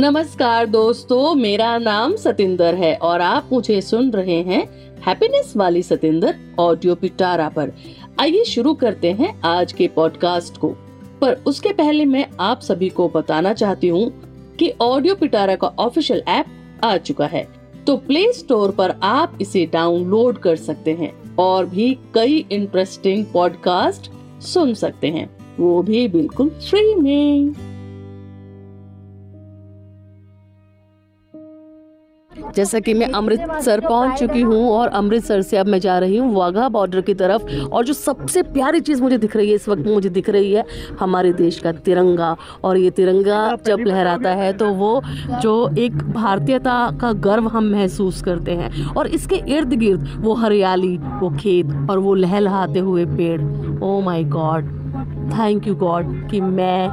नमस्कार दोस्तों, मेरा नाम सतिंदर है और आप मुझे सुन रहे हैं हैप्पीनेस वाली सतिंदर ऑडियो पिटारा पर। आइए शुरू करते हैं आज के पॉडकास्ट को। पर उसके पहले मैं आप सभी को बताना चाहती हूँ कि ऑडियो पिटारा का ऑफिशियल ऐप आ चुका है। तो प्ले स्टोर पर आप इसे डाउनलोड कर सकते हैं और भी कई इंटरेस्टिंग पॉडकास्ट सुन सकते हैं। वो भी बिल्कुल फ्री में। जैसा कि मैं अमृतसर पहुँच चुकी हूँ और अमृतसर से अब मैं जा रही हूँ वाघा बॉर्डर की तरफ़। और जो सबसे प्यारी चीज़ मुझे दिख रही है, इस वक्त मुझे दिख रही है हमारे देश का तिरंगा। और ये तिरंगा जब लहराता है तो वो जो एक भारतीयता का गर्व हम महसूस करते हैं। और इसके इर्द गिर्द वो हरियाली, वो खेत और वो लहलहाते हुए पेड़। ओ my God thank you God कि मैं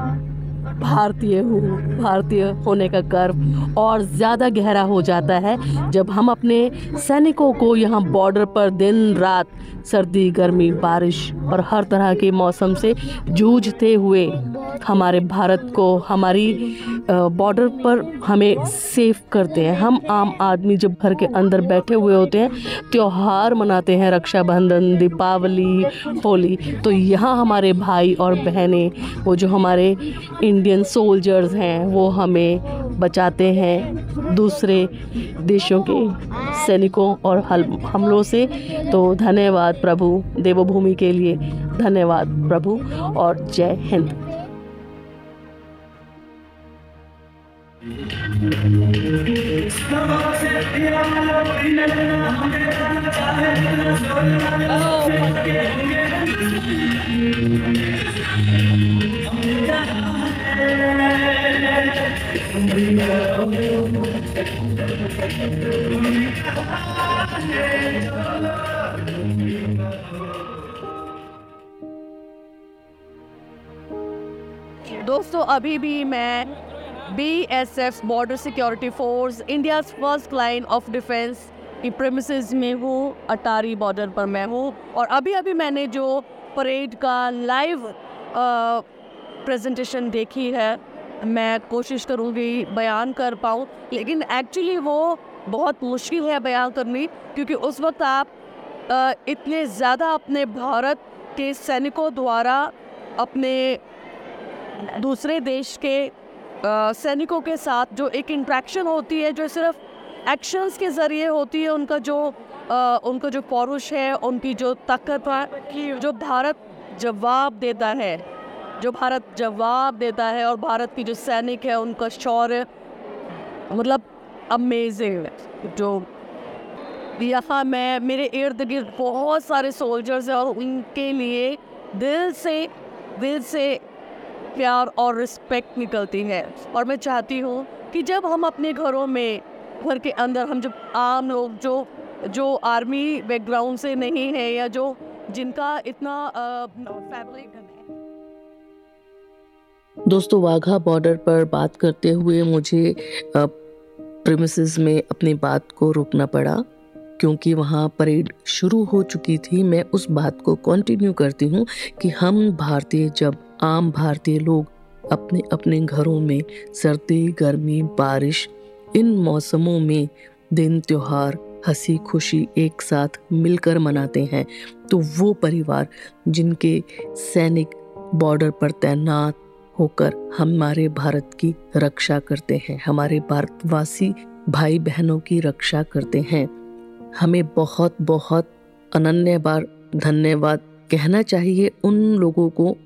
भारतीय हूँ, भारतीय होने का गर्व और ज़्यादा गहरा हो जाता है जब हम अपने सैनिकों को यहाँ बॉर्डर पर दिन रात सर्दी, गर्मी, बारिश और हर तरह के मौसम से जूझते हुए हमारे भारत को, हमारी बॉर्डर पर हमें सेफ़ करते हैं। हम आम आदमी जब घर के अंदर बैठे हुए होते हैं, त्यौहार मनाते हैं, रक्षाबंधन, दीपावली, होली तो यहाँ हमारे भाई और बहनें, वो जो हमारे इंडियन सोल्जर्स हैं, वो हमें बचाते हैं दूसरे देशों के सैनिकों और हमलों से। तो धन्यवाद प्रभु, देवभूमि के लिए धन्यवाद प्रभु और जय हिंद। दोस्तों, अभी भी मैं B S F border security force India first line of defence की प्रेमिसेस में हूँ, अटारी बॉर्डर पर मैं हूँ। और अभी अभी मैंने जो परेड का लाइव प्रेजेंटेशन देखी है। मैं कोशिश करूँगी बयान कर पाऊँ लेकिन एक्चुअली वो बहुत मुश्किल है बयान करनी क्योंकि उस वक्त आप इतने ज़्यादा अपने भारत के सैनिकों द्वारा अपने दूसरे देश के सैनिकों के साथ जो एक इंट्रैक्शन होती है जो सिर्फ़ एक्शंस के ज़रिए होती है उनका जो आ, उनका जो पौरुष है उनकी जो ताकत है जो भारत जवाब देता है। जो भारत जवाब देता है और भारत की जो सैनिक है, उनका शौर्य मतलब अमेजिंग जो यहाँ मैं, मेरे इर्द गिर्द बहुत सारे सोल्जर्स हैं और उनके लिए दिल से दिल से प्यार और रिस्पेक्ट निकलती है। और मैं चाहती हूँ कि जब हम अपने घरों में, घर के अंदर हम जब आम लोग, जो जो आर्मी बैकग्राउंड से नहीं है या जो जिनका इतना फैमिली दोस्तों, वाघा बॉर्डर पर बात करते हुए मुझे प्रेमिसेस में अपनी बात को रोकना पड़ा, क्योंकि वहाँ परेड शुरू हो चुकी थी। मैं उस बात को कंटिन्यू करती हूँ कि हम भारतीय, जब आम भारतीय लोग अपने अपने घरों में सर्दी, गर्मी, बारिश, इन मौसमों में दिन, त्यौहार, हँसी खुशी एक साथ मिलकर मनाते हैं तो वो परिवार जिनके सैनिक बॉर्डर पर तैनात होकर हमारे भारत की रक्षा करते हैं, हमारे भारतवासी भाई बहनों की रक्षा करते हैं। हमें बहुत बहुत अनन्य बार धन्यवाद कहना चाहिए उन लोगों को,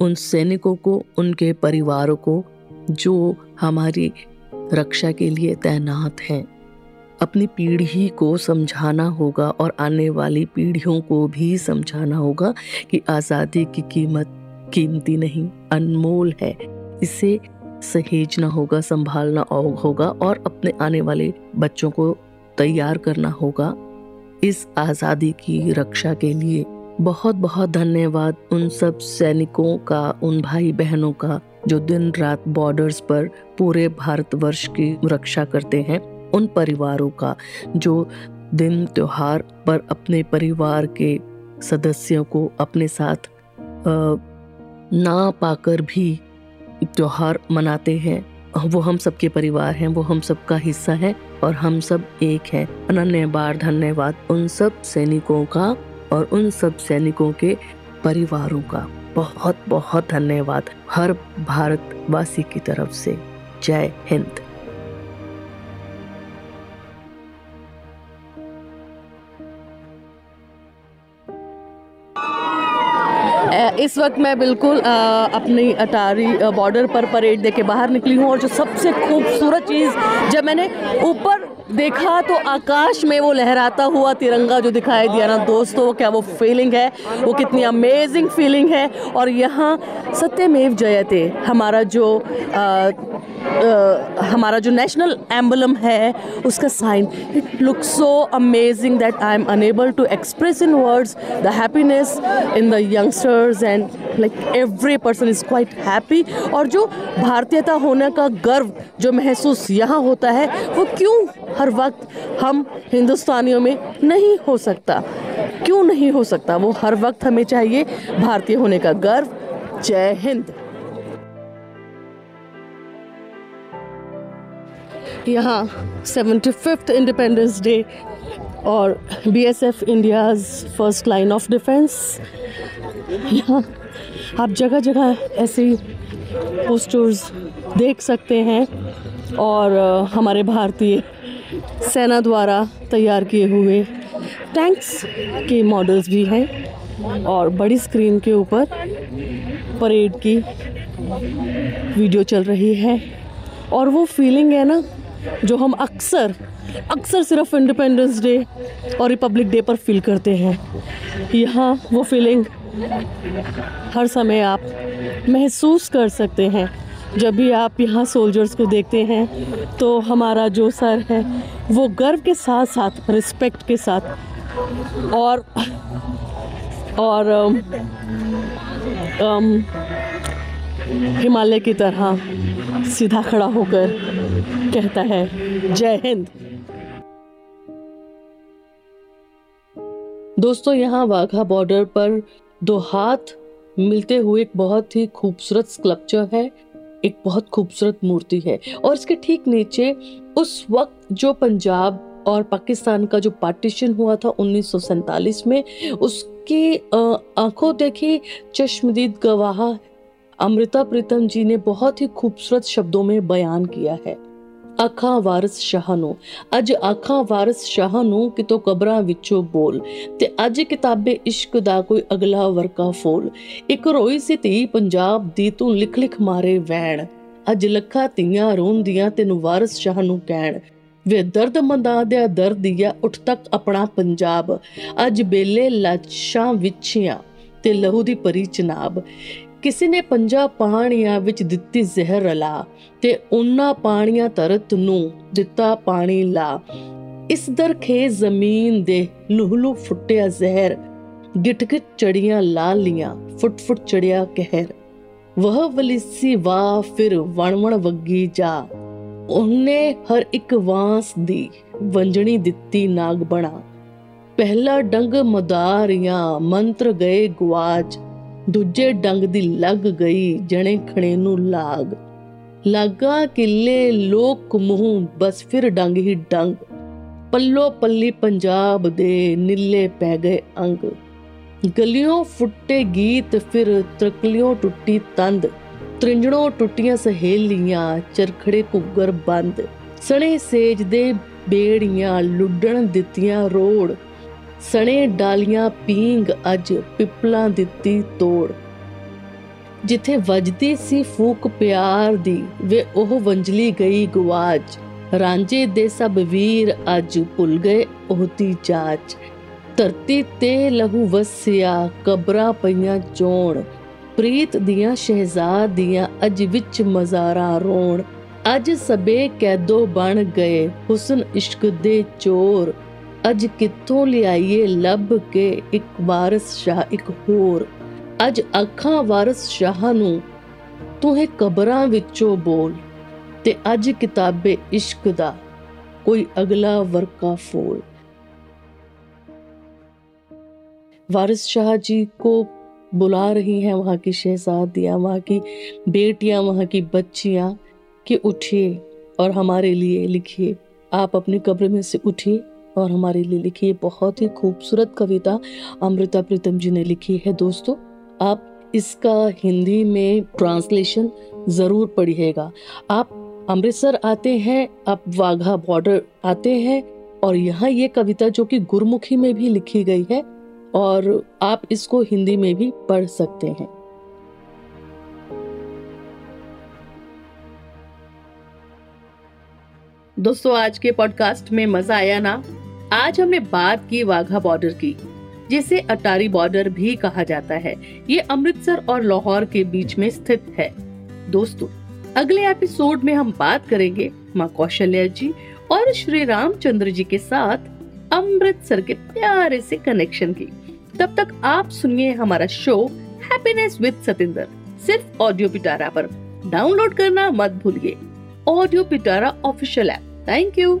उन सैनिकों को, उनके परिवारों को, जो हमारी रक्षा के लिए तैनात हैं। अपनी पीढ़ी को समझाना होगा और आने वाली पीढ़ियों को भी समझाना होगा कि आज़ादी की कीमत कीमती नहीं, अनमोल है। इसे सहेजना होगा, संभालना होगा और अपने आने वाले बच्चों को तैयार करना होगा। इस आज़ादी की रक्षा के लिए बहुत बहुत धन्यवाद उन सब सैनिकों का, उन भाई बहनों का, जो दिन रात बॉर्डर्स पर पूरे भारतवर्ष की रक्षा करते हैं। उन परिवारों का, जो दिन त्योहार पर अपने परिवार के सदस्यों को अपने साथ ना पाकर भी त्यौहार मनाते हैं। वो हम सबके परिवार हैं, वो हम सब का हिस्सा है और हम सब एक है। अनन्य बार धन्यवाद उन सब सैनिकों का और उन सब सैनिकों के परिवारों का। बहुत बहुत धन्यवाद हर भारतवासी की तरफ़ से। जय हिंद। इस वक्त मैं बिल्कुल अपनी अटारी बॉर्डर पर परेड दे के बाहर निकली हूँ और जो सबसे खूबसूरत चीज़ जब मैंने ऊपर देखा तो आकाश में वो लहराता हुआ तिरंगा जो दिखाई दिया ना दोस्तों क्या वो फीलिंग है? वो कितनी अमेजिंग फीलिंग है? और यहाँ सत्यमेव जयते हमारा जो आ, हमारा जो नेशनल एम्बलम है उसका sign it look so amazing that I am unable to express in words the happiness in the youngsters and like every person is quite happy और जो भारतीयता होने का गर्व जो महसूस यहाँ होता है, वो क्यों हर वक्त हम हिंदुस्तानियों में नहीं हो सकता? क्यों नहीं हो सकता? वो हर वक्त हमें चाहिए भारतीय होने का गर्व। जय हिंद। यहाँ सेवेंटी फिफ्थ इंडिपेंडेंस डे और B S F India's first line of defence यहाँ आप जगह जगह ऐसी पोस्टर्स देख सकते हैं और हमारे भारतीय सेना द्वारा तैयार किए हुए टैंक्स के मॉडल्स भी हैं और बड़ी स्क्रीन के ऊपर परेड की वीडियो चल रही है। और वो फीलिंग है ना, जो हम अक्सर अक्सर सिर्फ़ इंडिपेंडेंस डे और रिपब्लिक डे पर फील करते हैं। यहाँ वो फीलिंग हर समय आप महसूस कर सकते हैं। जब भी आप यहाँ सोल्जर्स को देखते हैं तो हमारा जो सर है, वो गर्व के साथ साथ रिस्पेक्ट के साथ और और हिमालय की तरह सीधा खड़ा होकर कहता है, जय हिंद। दोस्तों, यहाँ वाघा बॉर्डर पर दो हाथ मिलते हुए एक बहुत ही खूबसूरत स्कल्पचर है, एक बहुत खूबसूरत मूर्ति है। और इसके ठीक नीचे उस वक्त जो पंजाब और पाकिस्तान का जो पार्टीशन हुआ था उन्नीस सौ सैंतालीस में, उसकी आँखों देखी चश्मदीद गवाह अमृता प्रीतम जी ने बहुत ही खूबसूरत शब्दों में बयान किया है। ਅੱਖਾਂ ਵਾਰਿਸ ਸ਼ਾਹ ਨੂੰ। ਅੱਜ ਅੱਖਾਂ ਵਾਰਿਸ ਸ਼ਾਹ ਨੂੰ ਕਿਤੋਂ ਕਬਰਾਂ ਵਿੱਚੋਂ ਬੋਲ। ਤੇ ਅੱਜ ਕਿਤਾਬੇ ਇਸ਼ਕ ਦਾ ਕੋਈ ਅਗਲਾ ਵਰਕਾ ਫੋਲ। ਇੱਕ ਰੋਈ ਸੀ ਧੀ ਪੰਜਾਬ ਦੀ, ਤੂੰ ਲਿਖ ਲਿਖ ਮਾਰੇ ਵੈਣ। ਅੱਜ ਲੱਖਾਂ ਧੀਆਂ ਰੋਂਦੀਆਂ ਤੈਨੂੰ ਵਾਰਿਸ ਸ਼ਾਹ ਨੂੰ ਕਹਿਣ। ਵੇ ਦਰਦ ਮੰਦਾ ਦੇ ਦਰਦੀਆ ਉੱਠ ਤੱਕ ਆਪਣਾ ਪੰਜਾਬ। ਅੱਜ ਬੇਲੇ ਲਾਸ਼ਾਂ ਵਿਛੀਆਂ ਤੇ ਲਹੂ ਦੀ ਪਰੀ ਚਨਾਬ। ਕਿਸੇ ਨੇ ਪੰਜਾ ਪਾਣੀਆਂ ਵਿੱਚ ਦਿੱਤੀ ਜ਼ਹਿਰ ਰਲਾ ਤੇ ਉਹਨਾਂ ਪਾਣੀਆਂ ਤਰਤ ਨੂੰ ਦਿੱਤਾ ਪਾਣੀ ਲਾ। ਇਸ ਦਰਖੇ ਜ਼ਮੀਨ ਦੇ ਲੁਹਲੂ ਫੁੱਟਿਆ ਜ਼ਹਿਰ ਗਿਟ ਗਿਟ ਚੜੀਆਂ ਲਾਲੀਆਂ ਫੁੱਟ ਫੁੱਟ ਚੜਿਆ ਕਹਿਰ। ਵਹ ਵਲਿਸੀ ਵਾ ਫਿਰ ਵਣ ਵਣ ਵੱਗੀ ਜਾ। ਉਹਨੇ ਹਰ ਇੱਕ ਵਾਂਸ ਦੀ ਵੰਜਣੀ ਦਿੱਤੀ ਨਾਗ ਬਣਾ। ਪਹਿਲਾ ਡੰਗ ਮਦਾਰੀਆਂ, ਮੰਤਰ ਗਏ ਗਵਾਜ ਦੂਜੇ ਡੰਗ ਦੀ ਲੱਗ ਗਈ, ਜਣੇ ਖਣੇ ਨੂੰ ਲਾਗ। ਲਾਗਾ ਕਿੱਲੇ, ਲੋਕ ਮੂੰਹ, ਬਸ ਫਿਰ ਡੰਗ ਹੀ ਡੰਗ। ਪੱਲੋ ਪੱਲੀ ਪੰਜਾਬ ਦੇ ਨੀਲੇ ਪੈ ਗਏ ਅੰਗ। ਗਲੀਆਂ ਫੁੱਟੇ ਗੀਤ, ਫਿਰ ਤਰਕਲੀਆਂ ਟੁੱਟੀ ਤੰਦ। ਤ੍ਰਿੰਜਣੋਂ ਟੁੱਟੀਆਂ ਸਹੇਲੀਆਂ, ਚਰਖੜੇ ਕੁੱਗਰ ਬੰਦ। ਸਣੇ ਸੇਜ ਦੇ ਬੇੜੀਆਂ, ਲੁੱਡਣ ਦਿੱਤੀਆਂ ਰੋੜ। ਸਣੇ ਡਾਲੀਆਂ ਪੀਂਗ ਅੱਜ ਪਿਪਲਾਂ ਦਿੱਤੀ ਤੋੜ। ਜਿੱਥੇ ਵੱਜਦੀ ਸੀ ਫੂਕ ਪਿਆਰ ਦੀ, ਵੇ ਉਹ ਵੰਜਲੀ ਗਈ ਗਵਾਚ ਰਾਂਝੇ ਦੇ ਸਭ ਵੀਰ ਅੱਜ ਭੁੱਲ ਗਏ ਉਹਦੀ ਜਾਚ। ਧਰਤੀ ਤੇ ਲਹੂ ਵਸਿਆ, ਕਬਰਾਂ ਪਈਆਂ ਚੋਣ। ਪ੍ਰੀਤ ਦੀਆਂ ਸ਼ਹਿਜ਼ਾਦੀਆਂ ਅੱਜ ਵਿੱਚ ਮਜ਼ਾਰਾਂ ਰੋਣ। ਅੱਜ ਸਬੇ ਕੈਦੋ ਬਣ ਗਏ ਹੁਸਨ ਇਸ਼ਕ ਦੇ ਚੋਰ। ਅੱਜ ਕਿੱਥੋਂ ਲਿਆਈਏ ਲੱਭ ਕੇ ਇੱਕ ਵਾਰਿਸ ਸ਼ਾਹ ਇੱਕ ਹੋਰ ਅੱਜ ਅੱਖਾਂ ਵਾਰਿਸ ਸ਼ਾਹ ਨੂੰ ਤੂੰ ਹੈ ਕਬਰਾਂ ਵਿੱਚੋਂ ਬੋਲ ਤੇ ਅੱਜ ਕਿਤਾਬੇ ਇਸ਼ਕ ਦਾ कोई अगला वर्ग का फूल वारिस शाह जी को बुला रही हैं वहाँ की शहजादियाँ वहाँ की बेटियाँ वहाँ की बच्चियाँ कि उठिए और हमारे लिए लिखिए आप अपनी कब्र में से उठिए और हमारे लिए लिखिए बहुत ही खूबसूरत कविता अमृता प्रीतम जी ने लिखी है दोस्तों। आप इसका हिंदी में ट्रांसलेशन ज़रूर पढ़िएगा। आप अमृतसर आते हैं, आप वाघा बॉर्डर आते हैं और यहाँ ये कविता जो कि गुरमुखी में भी लिखी गई है और आप इसको हिंदी में भी पढ़ सकते हैं। दोस्तों, आज के पॉडकास्ट में मज़ा आया ना? आज हमने बात की वाघा बॉर्डर की, जिसे अटारी बॉर्डर भी कहा जाता है। ये अमृतसर और लाहौर के बीच में स्थित है। दोस्तों, अगले एपिसोड में हम बात करेंगे माँ कौशल्या जी और श्री रामचंद्र जी के साथ अमृतसर के प्यारे से कनेक्शन की। तब तक आप सुनिए हमारा शो हैप्पीनेस विद सतिंदर, सिर्फ़ ऑडियो पिटारा पर। डाउनलोड करना मत भूलिए। Audio Pitara official app thank you